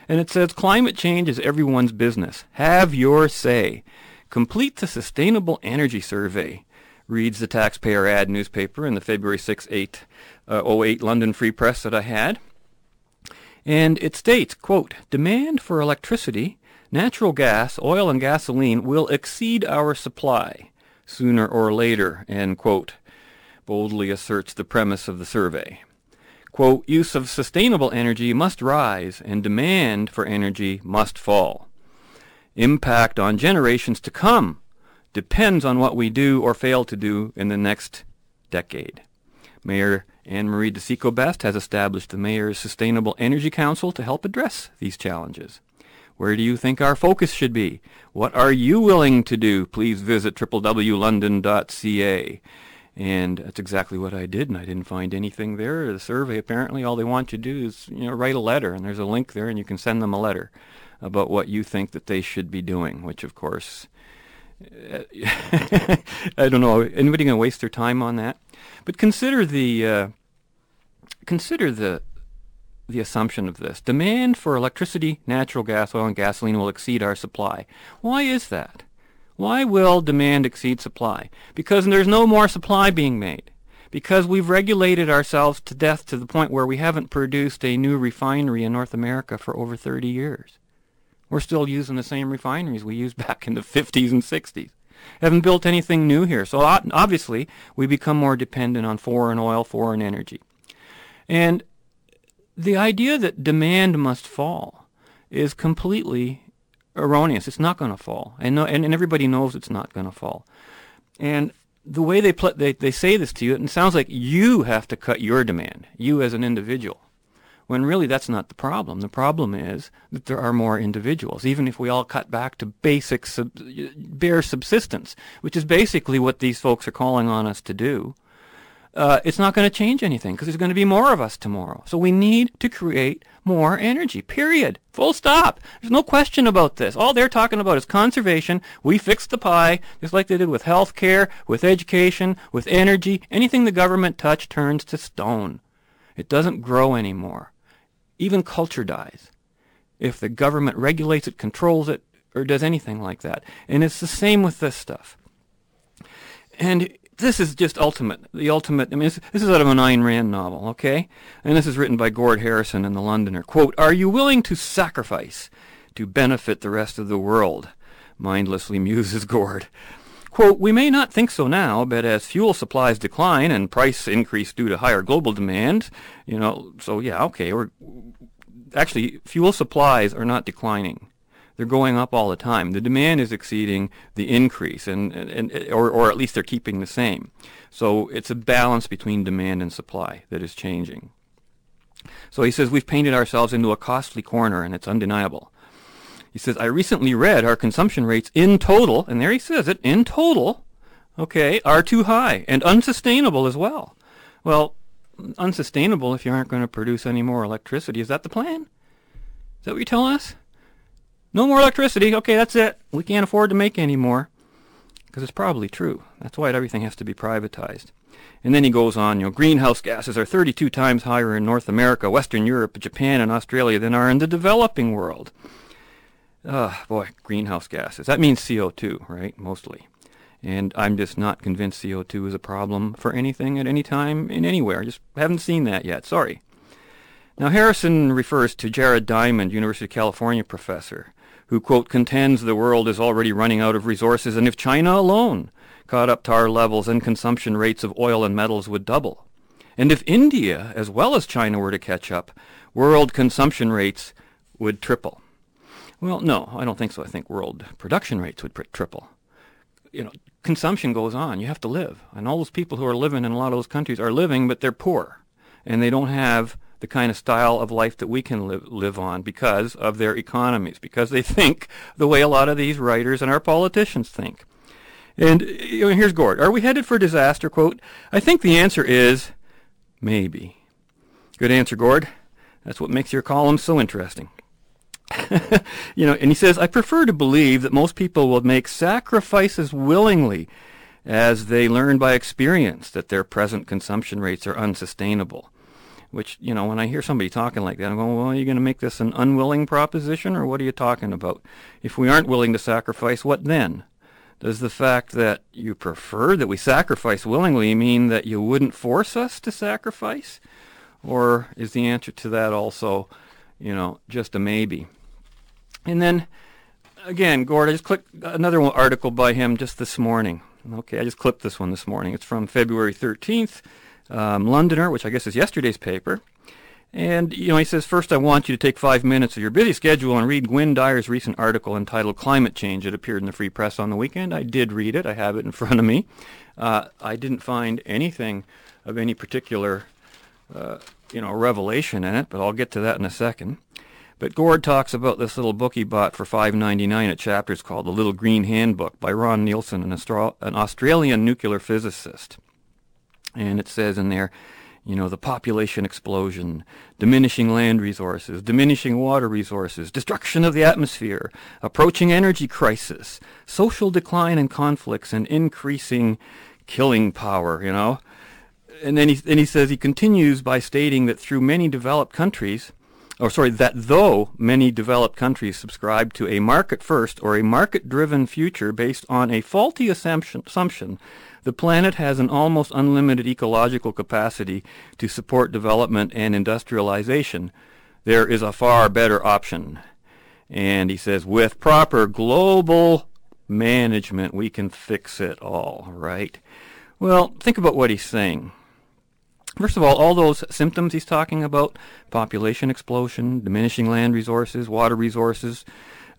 And it says, climate change is everyone's business. Have your say. Complete the Sustainable Energy Survey, reads the taxpayer ad newspaper in the February 6, 8, uh, 08 London Free Press that I had. And it states, quote, demand for electricity, natural gas, oil, and gasoline will exceed our supply sooner or later, end quote, boldly asserts the premise of the survey. Quote, use of sustainable energy must rise and demand for energy must fall. Impact on generations to come depends on what we do or fail to do in the next decade. Mayor Anne Marie DeCicco Best has established the Mayor's Sustainable Energy Council to help address these challenges. Where do you think our focus should be? What are you willing to do? Please visit www.london.ca. And that's exactly what I did, and I didn't find anything there. The survey, apparently, all they want you to do is, you know, write a letter, and there's a link there, and you can send them a letter about what you think that they should be doing, which, of course, I don't know. Anybody going to waste their time on that? But consider the uh, consider the the assumption of this. Demand for electricity, natural gas, oil, and gasoline will exceed our supply. Why is that? Why will demand exceed supply? Because there's no more supply being made. Because we've regulated ourselves to death to the point where we haven't produced a new refinery in North America for over 30 years. We're still using the same refineries we used back in the 50s and 60s. Haven't built anything new here. So obviously, we become more dependent on foreign oil, foreign energy. And the idea that demand must fall is completely erroneous. It's not going to fall, and, no, and, and everybody knows it's not going to fall. And the way they, pl- they they say this to you, it sounds like you have to cut your demand, you as an individual. When really that's not the problem. The problem is that there are more individuals. Even if we all cut back to basic sub- bare subsistence, which is basically what these folks are calling on us to do, uh, it's not going to change anything because there's going to be more of us tomorrow. So we need to create more energy, period. Full stop. There's no question about this. All they're talking about is conservation. We fix the pie, just like they did with health care, with education, with energy. Anything the government touch turns to stone. It doesn't grow anymore. Even culture dies. If the government regulates it, controls it, or does anything like that. And it's the same with this stuff. And this is just ultimate. The ultimate. I mean, this, is out of an Ayn Rand novel, okay? And this is written by Gord Harrison in the Londoner. Quote: Are you willing to sacrifice to benefit the rest of the world? Mindlessly muses Gord. Quote, we may not think so now, but as fuel supplies decline and price increase due to higher global demand, you know, so yeah, okay, we're actually fuel supplies are not declining they're going up all the time. The demand is exceeding the increase, and, and, or, or at least they're keeping the same. So it's a balance between demand and supply that is changing. So he says we've painted ourselves into a costly corner, and it's undeniable. He says, I recently read our consumption rates in total, and there he says it, in total, okay, are too high and unsustainable as well. Well, unsustainable if you aren't going to produce any more electricity. Is that the plan? Is that what you're telling us? No more electricity. Okay, that's it. We can't afford to make any more. Because it's probably true. That's why everything has to be privatized. And then he goes on, you know, greenhouse gases are 32 times higher in North America, Western Europe, Japan, and Australia than are in the developing world. Ah, boy, greenhouse gases. That means CO2, right? Mostly. And I'm just not convinced CO2 is a problem for anything at any time in anywhere. Just haven't seen that yet. Sorry. Now, Harrison refers to Jared Diamond, University of California professor, who, quote, contends the world is already running out of resources, and if China alone caught up to our levels, then consumption rates of oil and metals would double. And if India, as well as China, were to catch up, world consumption rates would triple. Well, no, I don't think so. I think world production rates would triple. You know, consumption goes on. You have to live. And all those people who are living in a lot of those countries are living, but they're poor. And they don't have the kind of style of life that we can live, live on because of their economies, because they think the way a lot of these writers and our politicians think. And you know, here's Gord. Are we headed for disaster? Quote, I think the answer is maybe. Good answer, Gord. That's what makes your column so interesting. you know, and he says, I prefer to believe that most people will make sacrifices willingly as they learn by experience that their present consumption rates are unsustainable. Which, you know, when I hear somebody talking like that, I'm going, well, are you going to make this an unwilling proposition, or what are you talking about? If we aren't willing to sacrifice, what then? Does the fact that you prefer that we sacrifice willingly mean that you wouldn't force us to sacrifice? Or is the answer to that also, you know, just a maybe? And then, again, Gord, I just clicked another article by him just this morning. Okay, I just clipped this one this morning. It's from February 13th, um, Londoner, which I guess is yesterday's paper. And, you know, he says, first I want you to take five minutes of your busy schedule and read Gwynne Dyer's recent article entitled Climate Change. It appeared in the Free Press on the weekend. I did read it. I have it in front of me. Uh, I didn't find anything of any particular, uh, you know, revelation in it, but I'll get to that in a second. But Gord talks about this little book he bought for $5.99 at Chapters called The Little Green Handbook by Ron Nielsen, an, an Australian nuclear physicist. And it says in there, you know, the population explosion, diminishing land resources, diminishing water resources, destruction of the atmosphere, approaching energy crisis, social decline and conflicts, and increasing killing power, you know. And then he, and he says, he continues by stating that through many developed countries, or sorry, that though many developed countries subscribe to a market first or a market driven future based on a faulty assumption, assumption, the planet has an almost unlimited ecological capacity to support development and industrialization. There is a far better option. And he says, with proper global management, we can fix it all, right? Well, think about what he's saying. First of all, all those symptoms he's talking about, population explosion, diminishing land resources, water resources,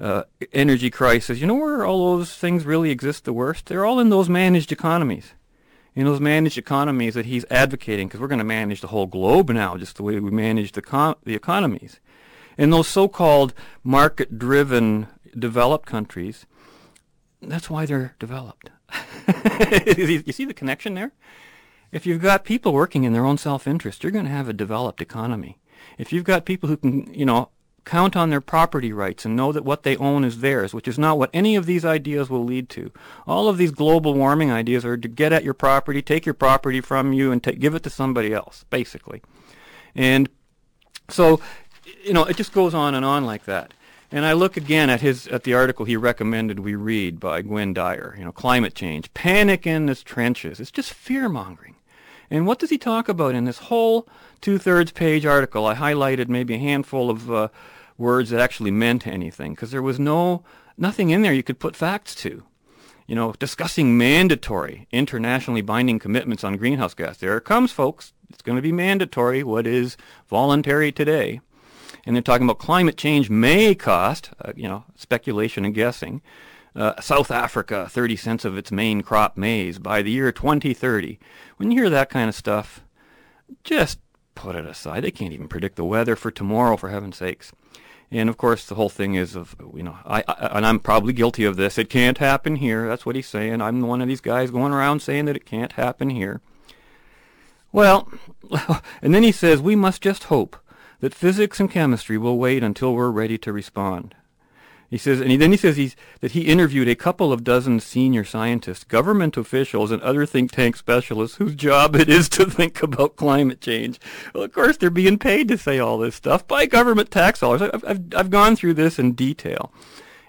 uh, energy crisis, you know where all those things really exist the worst? They're all in those managed economies. In those managed economies that he's advocating, because we're going to manage the whole globe now, just the way we manage the, con- the economies. In those so-called market-driven developed countries, that's why they're developed. you see the connection there? If you've got people working in their own self-interest, you're going to have a developed economy. If you've got people who can, you know, count on their property rights and know that what they own is theirs, which is not what any of these ideas will lead to. All of these global warming ideas are to get at your property, take your property from you, and give it to somebody else, basically. And so, you know, it just goes on and on like that. And I look again at his at the article he recommended we read by Gwynne Dyer. You know, climate change, panic in the trenches. It's just fear mongering. And what does he talk about in this whole two-thirds page article? I highlighted maybe a handful of uh, words that actually meant anything because there was no nothing in there you could put facts to. You know, discussing mandatory internationally binding commitments on greenhouse gas. There it comes, folks. It's going to be mandatory. What is voluntary today? And they're talking about climate change may cost, uh, you know, speculation and guessing, uh, South Africa 30 cents of its main crop maize by the year 2030. When you hear that kind of stuff, just put it aside. They can't even predict the weather for tomorrow, for heaven's sakes. And of course, the whole thing is of you know, I, I and I'm probably guilty of this. It can't happen here. That's what he's saying. I'm one of these guys going around saying that it can't happen here. Well, and then he says we must just hope that physics and chemistry will wait until we're ready to respond. He says, and he, then he says he's, that he interviewed a couple of dozen senior scientists, government officials, and other think tank specialists whose job it is to think about climate change. Well, of course, they're being paid to say all this stuff by government tax dollars. I've, I've, I've gone through this in detail.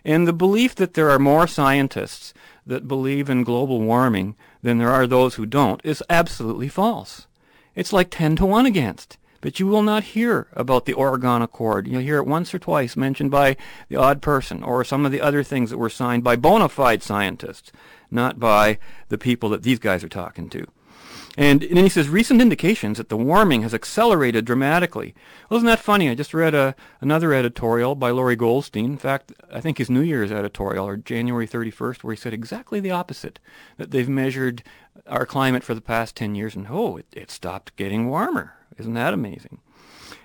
And the belief that there are more scientists that believe in global warming than there are those who don't is absolutely false. It's like 10 to 1 against. But you will not hear about the Oregon Accord. You'll hear it once or twice mentioned by the odd person or some of the other things that were signed by bona fide scientists, not by the people that these guys are talking to. And, and then he says recent indications that the warming has accelerated dramatically. Well, isn't that funny? I just read a, another editorial by Lorrie Goldstein. In fact, I think his New Year's editorial, or January 31st, where he said exactly the opposite, that they've measured our climate for the past 10 years, and oh, it, it stopped getting warmer. Isn't that amazing?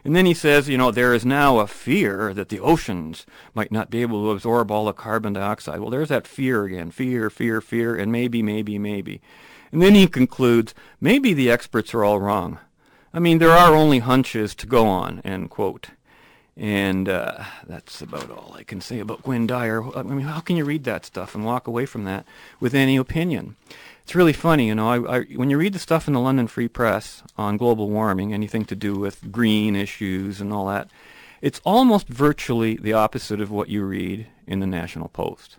And then he says, you know, there is now a fear that the oceans might not be able to absorb all the carbon dioxide. Well, there's that fear again. Fear, fear, fear, and maybe, maybe, maybe. And then he concludes, maybe the experts are all wrong. I mean, there are only hunches to go on, end quote. And uh, that's about all I can say about Gwynne Dyer. I mean, how can you read that stuff and walk away from that with any opinion? It's really funny, you know. I, I, when you read the stuff in the London Free Press on global warming, anything to do with green issues and all that, it's almost virtually the opposite of what you read in the National Post.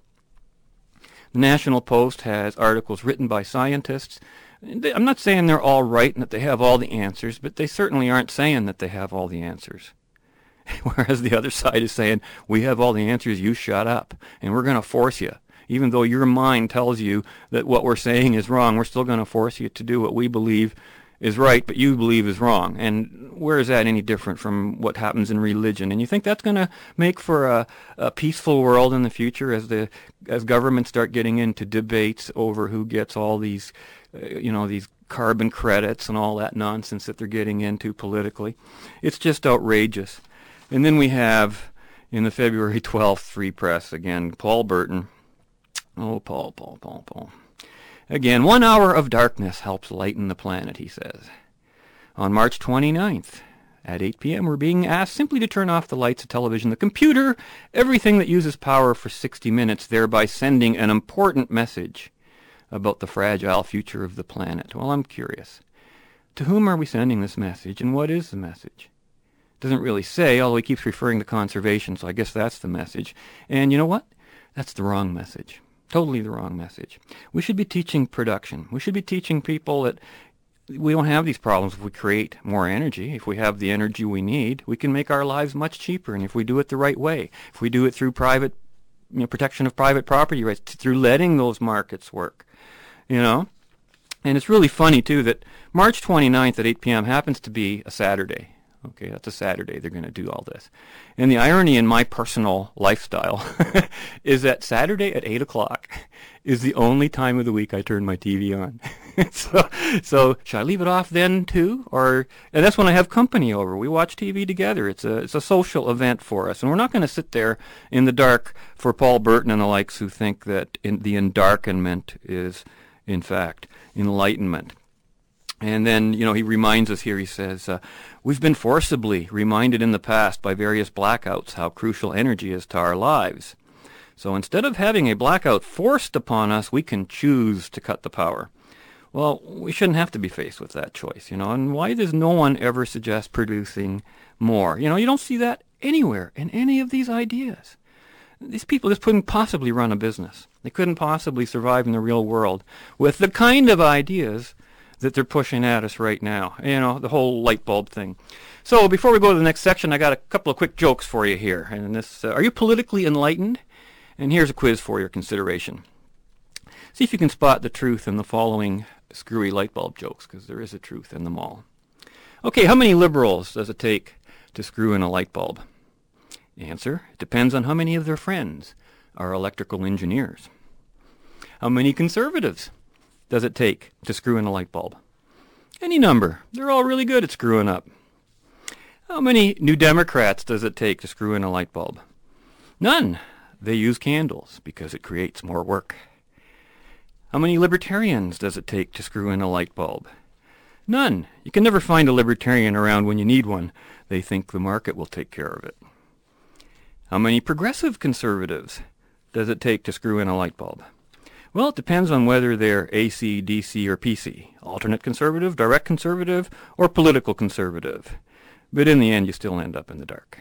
The National Post has articles written by scientists. I'm not saying they're all right and that they have all the answers, but they certainly aren't saying that they have all the answers. Whereas the other side is saying, we have all the answers, you shut up, and we're going to force you. Even though your mind tells you that what we're saying is wrong, we're still going to force you to do what we believe is right, but you believe is wrong. And where is that any different from what happens in religion? And you think that's going to make for a, a, peaceful world in the future as the as governments start getting into debates over who gets all these, uh, you know, these carbon credits and all that nonsense that they're getting into politically? It's just outrageous. And then we have in the February 12th Free Press again, Paul Burton. Oh, Paul, Paul, Paul, Paul. Again, one hour of darkness helps lighten the planet, he says. On March 29th, at 8 p.m., we're being asked simply to turn off the lights, the television, the computer, everything that uses power for 60 minutes, thereby sending an important message about the fragile future of the planet. Well, I'm curious. To whom are we sending this message, and what is the message? Doesn't really say, although he keeps referring to conservation, so I guess that's the message. And you know what? That's the wrong message. Totally the wrong message. We should be teaching production. We should be teaching people that we don't have these problems if we create more energy. If we have the energy we need, we can make our lives much cheaper. And if we do it the right way, if we do it through private, you know, protection of private property rights, through letting those markets work, you know. And it's really funny too that March 29th at 8 p.m. happens to be a Saturday. Okay, that's a Saturday they're going to do all this. And the irony in my personal lifestyle is that Saturday at 8 o'clock is the only time of the week I turn my TV on. so, so should I leave it off then too? Or, and that's when I have company over. We watch TV together. It's a, it's a social event for us. And we're not going to sit there in the dark for Paul Burton and the likes who think that in, the endarkenment is, in fact, enlightenment. And then, you know, he reminds us here, he says, uh, We've been forcibly reminded in the past by various blackouts how crucial energy is to our lives. So instead of having a blackout forced upon us, we can choose to cut the power. Well, we shouldn't have to be faced with that choice, you know. And why does no one ever suggest producing more? You know, you don't see that anywhere in any of these ideas. These people just couldn't possibly run a business. They couldn't possibly survive in the real world with the kind of ideas that they're pushing at us right now. You know, the whole light bulb thing. So before we go to the next section, I got a couple of quick jokes for you here. And this, uh, are you politically enlightened? And here's a quiz for your consideration. See if you can spot the truth in the following screwy light bulb jokes, because there is a truth in them all. Okay, how many liberals does it take to screw in a light bulb? Answer, it depends on how many of their friends are electrical engineers. How many conservatives does it take to screw in a light bulb? Any number. They're all really good at screwing up. How many New Democrats does it take to screw in a light bulb? None. They use candles because it creates more work. How many libertarians does it take to screw in a light bulb? None. You can never find a libertarian around when you need one. They think the market will take care of it. How many progressive conservatives does it take to screw in a light bulb? Well, it depends on whether they're AC, DC, or PC, alternate conservative, direct conservative, or political conservative. But in the end, you still end up in the dark.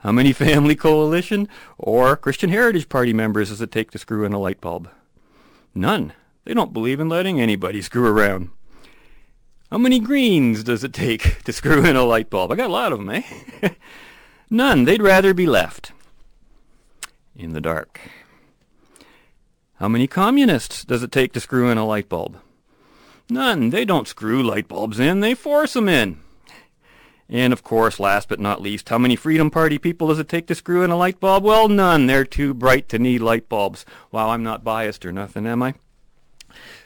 How many Family Coalition or Christian Heritage Party members does it take to screw in a light bulb? None. They don't believe in letting anybody screw around. How many greens does it take to screw in a light bulb? I got a lot of them, eh? None. They'd rather be left in the dark. How many communists does it take to screw in a light bulb? None. They don't screw light bulbs in, they force 'em in. And of course, last but not least, how many Freedom Party people does it take to screw in a light bulb? Well, none. They're too bright to need light bulbs. Wow, I'm not biased or nothing, am I?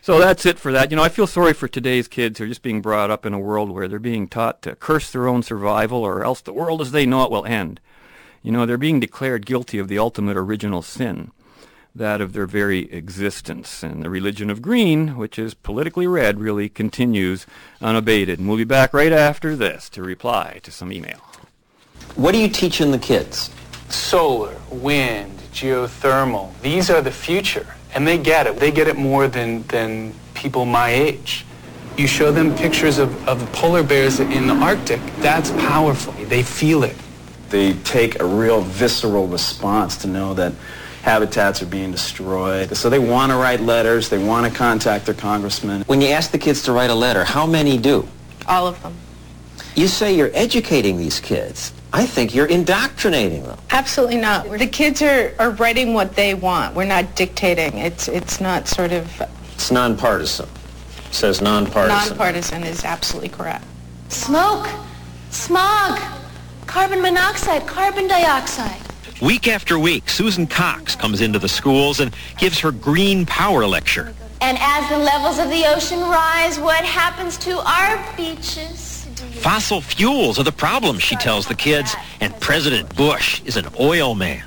So that's it for that. You know, I feel sorry for today's kids who are just being brought up in a world where they're being taught to curse their own survival or else the world as they know it will end. You know, they're being declared guilty of the ultimate original sin that of their very existence. And the religion of green, which is politically red, really continues unabated. And we'll be back right after this to reply to some email.
What are you teaching the kids?
Solar, wind, geothermal. These are the future. And they get it. They get it more than, than people my age. You show them pictures of, of polar bears in the Arctic. That's powerful. They feel it.
They take a real visceral response to know that habitats are being destroyed. So they want to write letters. They want to contact their congressman.
When you ask the kids to write a letter, how many do?
All of them.
You say you're educating these kids. I think you're indoctrinating them.
Absolutely not. The kids are, are writing what they want. We're not dictating. It's it's not sort of
It's nonpartisan. It says nonpartisan.
nonpartisan is absolutely correct.
Smoke, smog, carbon monoxide, carbon dioxide.
Week after week, Susan Cox comes into the schools and gives her green power lecture.
And as the levels of the ocean rise, what happens to our beaches?
Fossil fuels are the problem, she tells the kids, and President Bush is an oil man.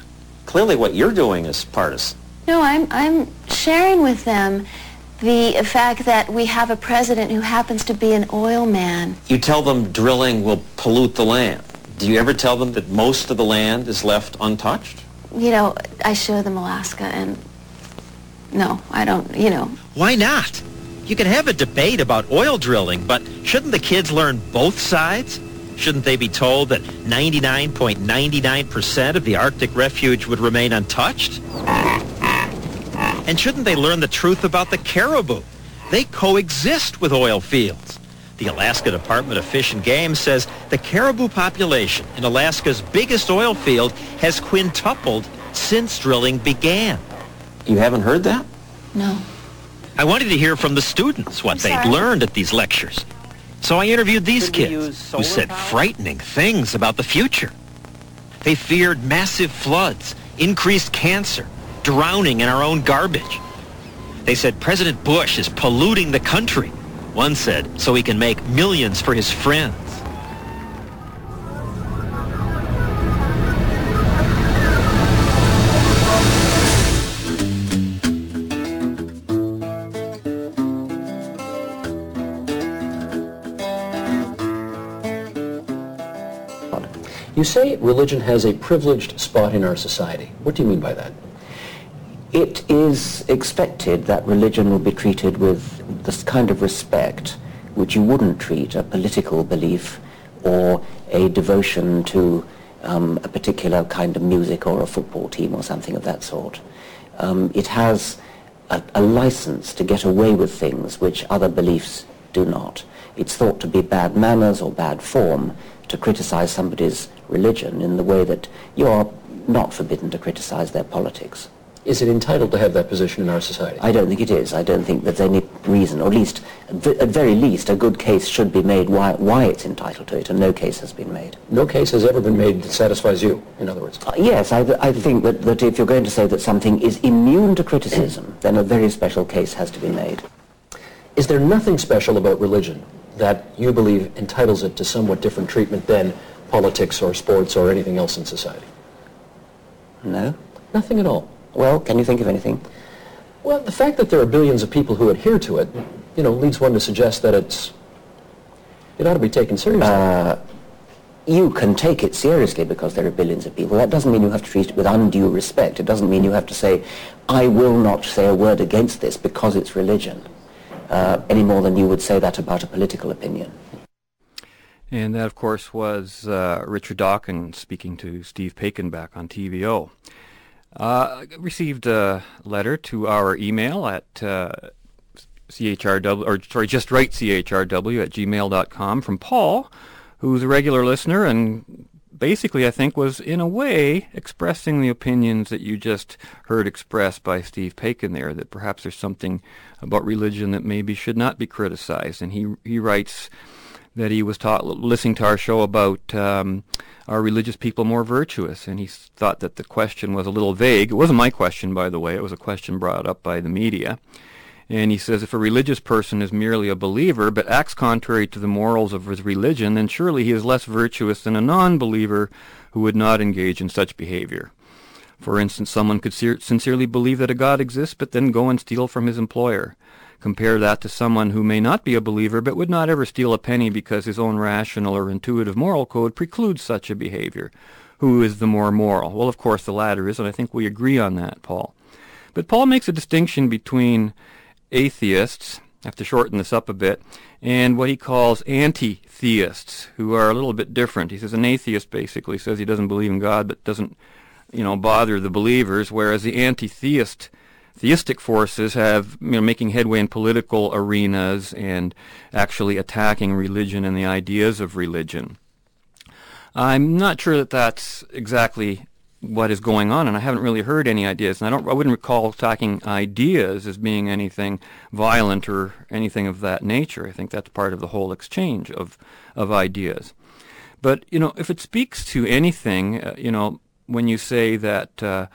Clearly what you're doing is partisan.
No, I'm, I'm sharing with them the fact that we have a president who happens to be an oil man.
You tell them drilling will pollute the land. Do you ever tell them that most of the land is left untouched?
You know, I show them Alaska and no, I don't, you know.
Why not? You can have a debate about oil drilling, but shouldn't the kids learn both sides? Shouldn't they be told that 99.99% of the Arctic refuge would remain untouched? And shouldn't they learn the truth about the caribou? They coexist with oil fields. The Alaska Department of Fish and Game says the caribou population in Alaska's biggest oil field has quintupled since drilling began.
You haven't heard that?
No.
I wanted to hear from the students what they'd learned at these lectures. So I interviewed these
Could
kids who said
power?
frightening things about the future. They feared massive floods, increased cancer, drowning in our own garbage. They said President Bush is polluting the country. One said so he can make millions for his friends.
You say religion has a privileged spot in our society. What do you mean by that?
It is expected that religion will be treated with this kind of respect which you wouldn't treat a political belief or a devotion to um, a particular kind of music or a football team or something of that sort. Um, it has a, a license to get away with things which other beliefs do not. It's thought to be bad manners or bad form to criticize somebody's religion in the way that you're not forbidden to criticize their politics.
Is it entitled to have that position in our society?
I don't think it is. I don't think there's any reason, or at least, at at very least, a good case should be made why, why it's entitled to it, and no case has been made.
No case has ever been made that satisfies you, in other words.
Uh, yes, I, I think that, that if you're going to say that something is immune to criticism, then a very special case has to be made.
Is there nothing special about religion that you believe entitles it to somewhat different treatment than politics or sports or anything else in society?
No?
Nothing at all.
Well, can you think of anything?
Well, the fact that there are billions of people who adhere to it, you know, leads one to suggest that it's it ought to be taken seriously.
Uh, you can take it seriously because there are billions of people. That doesn't mean you have to treat it with undue respect. It doesn't mean you have to say, I will not say a word against this because it's religion, uh, any more than you would say that about a political opinion.
And that, of course, was uh, Richard Dawkins speaking to Steve Paikin back on TVO. Uh, received a letter to our email at uh, chrw, or sorry, just write chrw at gmail.com from Paul, who's a regular listener and basically, I think, was in a way expressing the opinions that you just heard expressed by Steve Paikin there, that perhaps there's something about religion that maybe should not be criticized. And he, he writes that he was taught, listening to our show about um, are religious people more virtuous? And he thought that the question was a little vague. It wasn't my question, by the way. It was a question brought up by the media. And he says if a religious person is merely a believer but acts contrary to the morals of his religion, then surely he is less virtuous than a non-believer who would not engage in such behavior. For instance, someone could sincerely believe that a God exists but then go and steal from his employer. Compare that to someone who may not be a believer but would not ever steal a penny because his own rational or intuitive moral code precludes such a behavior. Who is the more moral? Well, of course, the latter is, and I think we agree on that, Paul. But Paul makes a distinction between atheists, I have to shorten this up a bit, and what he calls anti-theists, who are a little bit different. He says an atheist basically says he doesn't believe in God but doesn't, you know, bother the believers, whereas the anti-theist theistic forces have you know making headway in political arenas and actually attacking religion and the ideas of religion. I'm not sure that that's exactly what is going on, and I haven't really heard any ideas. And I don't, I wouldn't recall attacking ideas as being anything violent or anything of that nature. I think that's part of the whole exchange of of ideas. But you know, if it speaks to anything, uh, you know, when you say that. Uh,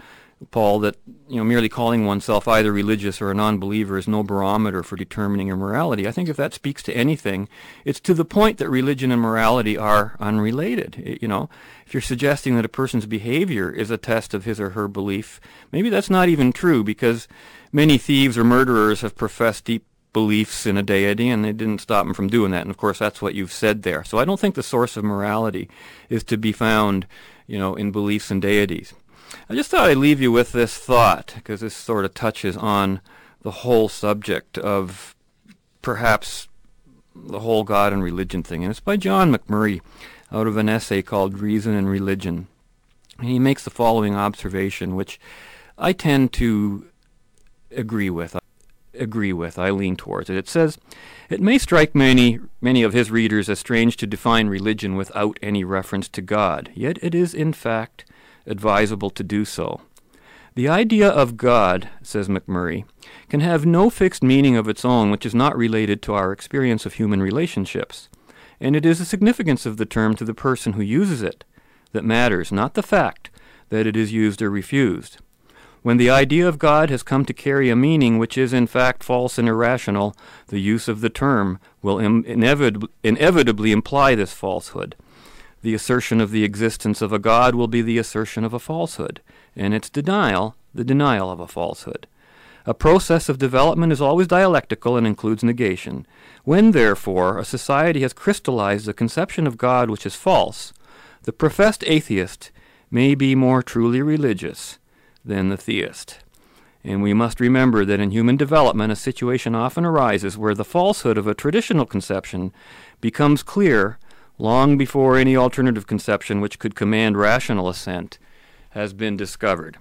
Paul, that you know merely calling oneself either religious or a non-believer is no barometer for determining your morality. I think if that speaks to anything, it's to the point that religion and morality are unrelated. You know, if you're suggesting that a person's behavior is a test of his or her belief, maybe that's not even true because many thieves or murderers have professed deep beliefs in a deity and they didn't stop them from doing that. And of course, that's what you've said there. So I don't think the source of morality is to be found, you know, in beliefs and deities. I just thought I'd leave you with this thought because this sort of touches on the whole subject of perhaps the whole God and religion thing. And it's by John Macmurray out of an essay called Reason and Religion. And he makes the following observation, which I tend to agree with. I agree with. I lean towards it. It says, "It may strike many many of his readers as strange to define religion without any reference to God. Yet it is in fact advisable to do so. The idea of God, says Macmurray, can have no fixed meaning of its own which is not related to our experience of human relationships, and it is the significance of the term to the person who uses it that matters, not the fact that it is used or refused. When the idea of God has come to carry a meaning which is in fact false and irrational, the use of the term will Im- inevitably imply this falsehood. The assertion of the existence of a God will be the assertion of a falsehood, and its denial, the denial of a falsehood. A process of development is always dialectical and includes negation. When, therefore, a society has crystallized a conception of God which is false, the professed atheist may be more truly religious than the theist. And we must remember that in human development, a situation often arises where the falsehood of a traditional conception becomes clear long before any alternative conception which could command rational assent has been discovered.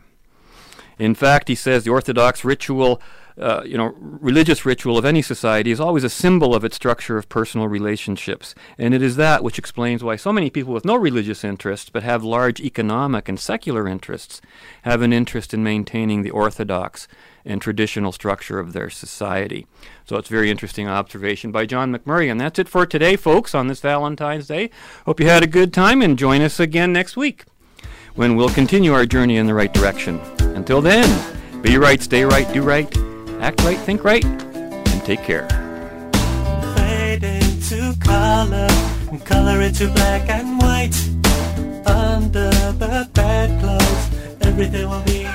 In fact, he says the Orthodox ritual, uh, you know, religious ritual of any society is always a symbol of its structure of personal relationships. And it is that which explains why so many people with no religious interests but have large economic and secular interests have an interest in maintaining the Orthodox and traditional structure of their society. So it's a very interesting observation by John Macmurray. And that's it for today, folks, on this Valentine's Day. Hope you had a good time and join us again next week when we'll continue our journey in the right direction. Until then, be right, stay right, do right, act right, think right, and take care.
Fade into color, and color into black and white. Under the bedclothes, everything will be.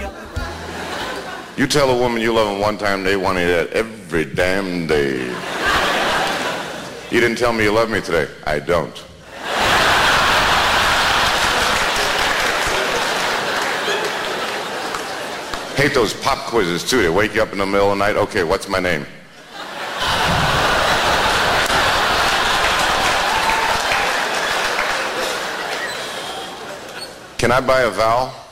You tell a woman you love them one time, they want to hear that every damn day. You didn't tell me you love me today. I don't. Hate those pop quizzes too. They wake you up in the middle of the night. Okay, what's my name? Can I buy a vowel?